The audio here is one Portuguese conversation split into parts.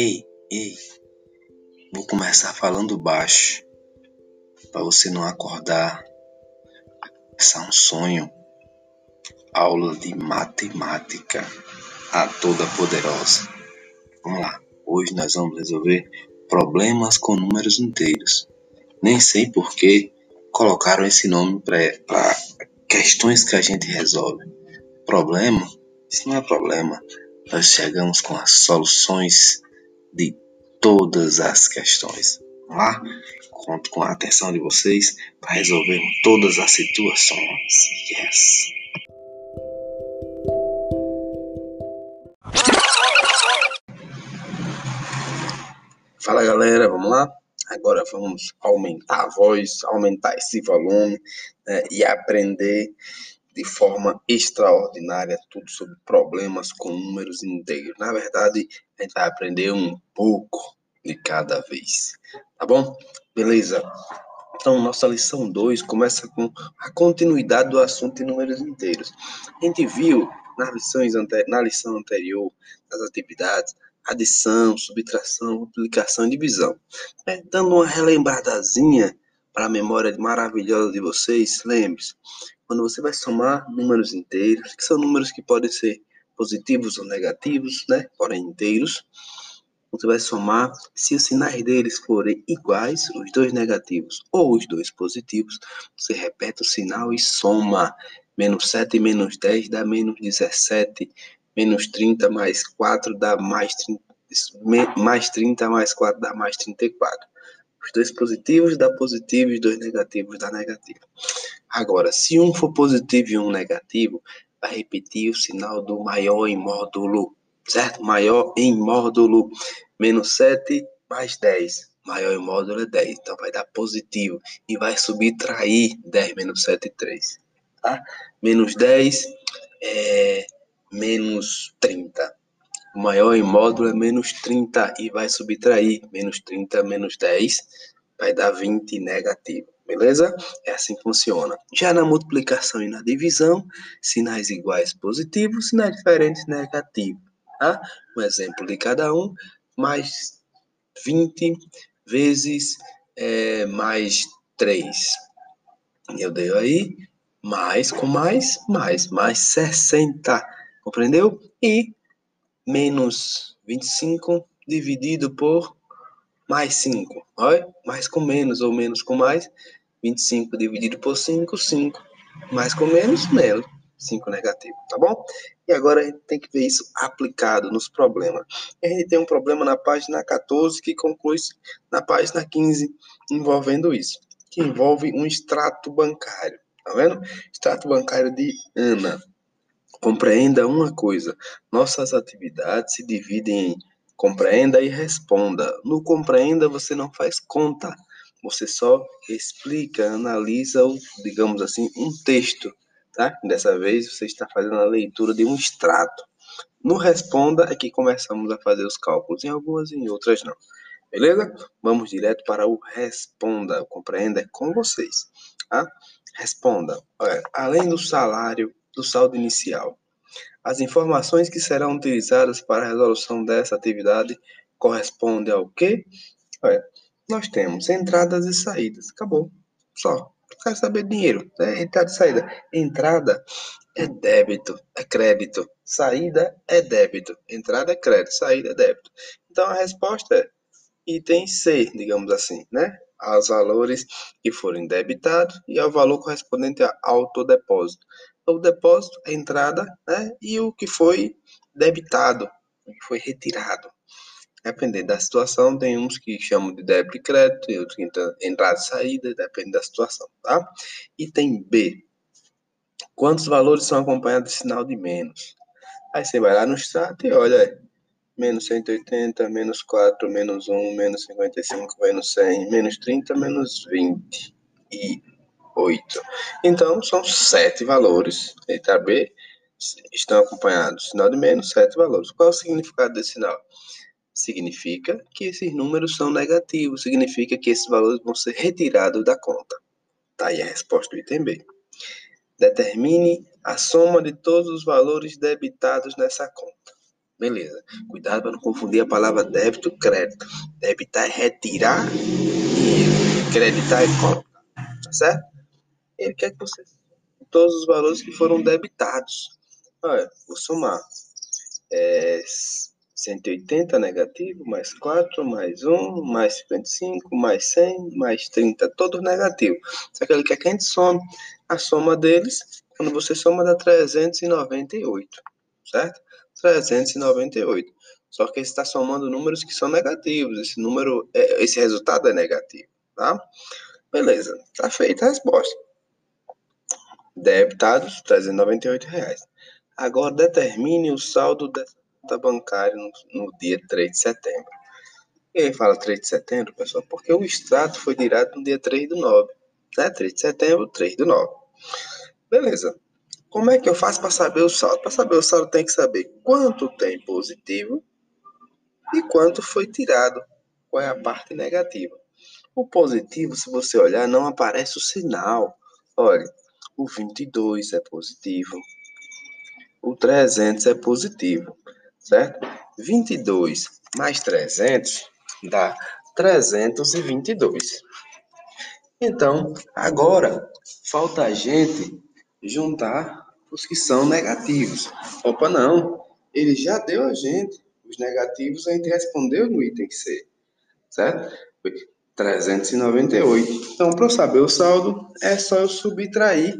Ei, ei, vou começar falando baixo para você não acordar. Essa é um sonho. Aula de matemática a toda poderosa. Vamos lá. Hoje nós vamos resolver problemas com números inteiros. Nem sei por que colocaram esse nome para questões que a gente resolve. Problema? Isso não é problema nós chegamos com as soluções de todas as questões. Vamos lá? Conto com a atenção de vocês para resolver todas as situações. Yes! Fala galera, vamos lá? Agora vamos aumentar a voz, aumentar esse volume né, e aprender de forma extraordinária tudo sobre problemas com números inteiros. Na verdade, a gente vai aprender um pouco de cada vez, tá bom? Beleza. Então, nossa lição 2 começa com a continuidade do assunto de números inteiros. A gente viu nas lições na lição anterior das atividades adição, subtração, multiplicação e divisão. É, dando uma relembradazinha para a memória maravilhosa de vocês, lembre-se, quando você vai somar números inteiros, que são números que podem ser positivos ou negativos, né? Porém inteiros. Você vai somar, se os sinais deles forem iguais, os dois negativos ou os dois positivos, você repete o sinal e soma. Menos 7 menos 10 dá menos 17. Menos 30 mais 4 dá mais 30. Mais 30 mais 4 dá mais 34. Os dois positivos dá positivo, os dois negativos dá negativo. Agora, se um for positivo e um negativo, vai repetir o sinal do maior em módulo, certo? Maior em módulo, menos 7 mais 10. Maior em módulo é 10, então vai dar positivo. E vai subtrair 10 menos 7, 3. Tá? Menos 10 é menos 30. O maior em módulo é menos 30 e vai subtrair menos 30 menos 10, vai dar 20 negativo. Beleza? É assim que funciona. Já na multiplicação e na divisão, sinais iguais positivos, sinais diferentes negativos. Tá? Um exemplo de cada um, mais 20 vezes é, mais 3. Eu dei aí, mais com mais, mais, mais 60. Compreendeu? E menos 25 dividido por mais 5. Olha, mais com menos ou menos com mais, 25 dividido por 5, 5. Mais com menos, menos. 5 negativo, tá bom? E agora a gente tem que ver isso aplicado nos problemas. A gente tem um problema na página 14 que conclui na página 15 envolvendo isso, que envolve um extrato bancário, tá vendo? Extrato bancário de Ana. Compreenda uma coisa: nossas atividades se dividem em compreenda e responda. No compreenda você não faz conta, você só explica, analisa, digamos assim, um texto, tá? Dessa vez você está fazendo a leitura de um extrato. No responda é que começamos a fazer os cálculos, em algumas e em outras não. Beleza? Vamos direto para o responda. Compreenda é com vocês. Tá? Responda. Olha, além do salário, do saldo inicial, as informações que serão utilizadas para a resolução dessa atividade correspondem ao quê? Olha, nós temos entradas e saídas. Acabou. Só. Quero saber dinheiro. É entrada e saída. Entrada é débito, é crédito. Saída é débito. Entrada é crédito, saída é débito. Então a resposta é item C, digamos assim, né? Aos valores que forem debitados e ao valor correspondente ao autodepósito. O depósito, a entrada, né? E o que foi debitado, o que foi retirado. Dependendo da situação, tem uns que chamam de débito e crédito, e outros que entrada e saída, depende da situação, tá? Item B. Quantos valores são acompanhados de sinal de menos? Aí você vai lá no extrato e olha, menos 180, menos 4, menos 1, menos 55, menos 100, menos 30, menos 20 e 8. Então, são sete valores. Letra B estão acompanhados. Sinal de menos, sete valores. Qual é o significado desse sinal? Significa que esses números são negativos, significa que esses valores vão ser retirados da conta. Tá aí a resposta do item B. Determine a soma de todos os valores debitados nessa conta. Beleza. Cuidado para não confundir a palavra débito e crédito. Debitar é retirar dinheiro. Creditar é colocar. Tá certo? Ele quer que você todos os valores que foram debitados. Olha, vou somar. É, 180 negativo, mais 4, mais 1, mais 55, mais 100, mais 30, todos negativo. Só que ele quer que a gente some. A soma deles, quando você soma, dá 398, certo? 398. Só que está somando números que são negativos. Esse número, é, esse resultado é negativo, tá? Beleza, tá feita a resposta. Debitados, 398 reais. Agora determine o saldo dessa bancária no, no dia 3 de setembro. E aí fala 3 de setembro, pessoal, porque o extrato foi tirado no dia 3 do 9. Né? 3 de setembro, 3 do 9. Beleza. Como é que eu faço para saber o saldo? Para saber o saldo, tem que saber quanto tem positivo e quanto foi tirado. Qual é a parte negativa? O positivo, se você olhar, não aparece o sinal. Olha, o 22 é positivo, o 300 é positivo certo? 22 mais 300 dá 322. Então, agora falta a gente juntar os que são negativos. Opa, não, ele já deu a gente os negativos, a gente respondeu no item C, certo? 398. Então, para eu saber o saldo, é só eu subtrair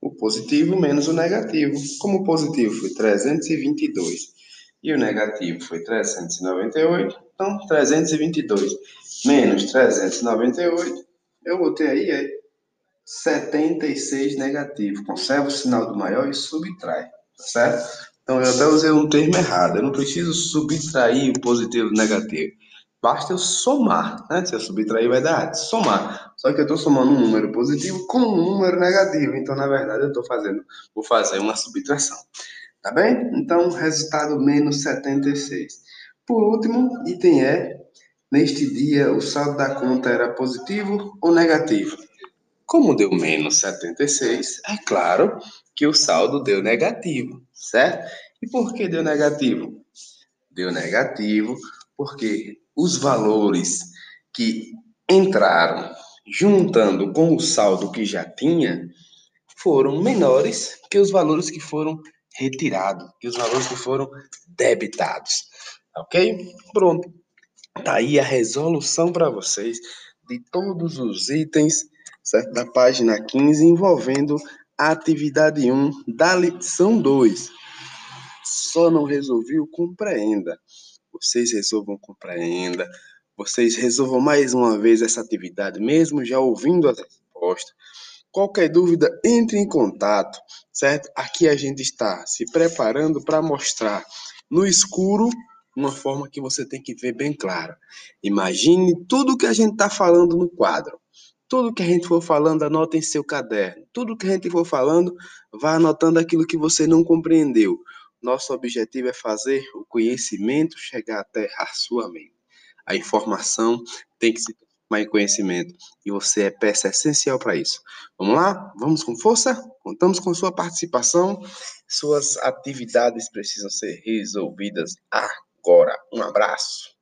o positivo menos o negativo. Como o positivo foi 322 e o negativo foi 398, então 322 menos 398, eu botei aí é 76 negativo. Conserva o sinal do maior e subtrai, tá certo? Então eu até usei um termo errado, eu não preciso subtrair o positivo do negativo. Basta eu somar, né? Se eu subtrair vai dar somar. Só que eu estou somando um número positivo com um número negativo. Então, na verdade, eu estou fazendo, vou fazer uma subtração. Tá bem? Então, resultado menos 76. Por último, item E. Neste dia, o saldo da conta era positivo ou negativo? Como deu menos 76, é claro que o saldo deu negativo, certo? E por que deu negativo? Deu negativo porque os valores que entraram juntando com o saldo que já tinha foram menores que os valores que foram retirado e os valores que foram debitados. Ok? Pronto. Tá aí a resolução para vocês de todos os itens certo? da página 15 envolvendo a atividade 1 da lição 2. Só não resolvi o compreenda. Vocês resolvam compreenda. Vocês resolvam mais uma vez essa atividade, mesmo já ouvindo as respostas. Qualquer dúvida, entre em contato, certo? Aqui a gente está se preparando para mostrar no escuro uma forma que você tem que ver bem clara. Imagine tudo que a gente está falando no quadro. Tudo que a gente for falando, anota em seu caderno. Tudo que a gente for falando, vá anotando aquilo que você não compreendeu. Nosso objetivo é fazer o conhecimento chegar até a sua mente. A informação tem que se mais conhecimento. E você é peça essencial para isso. Vamos lá? Vamos com força? Contamos com sua participação. Suas atividades precisam ser resolvidas agora. Um abraço.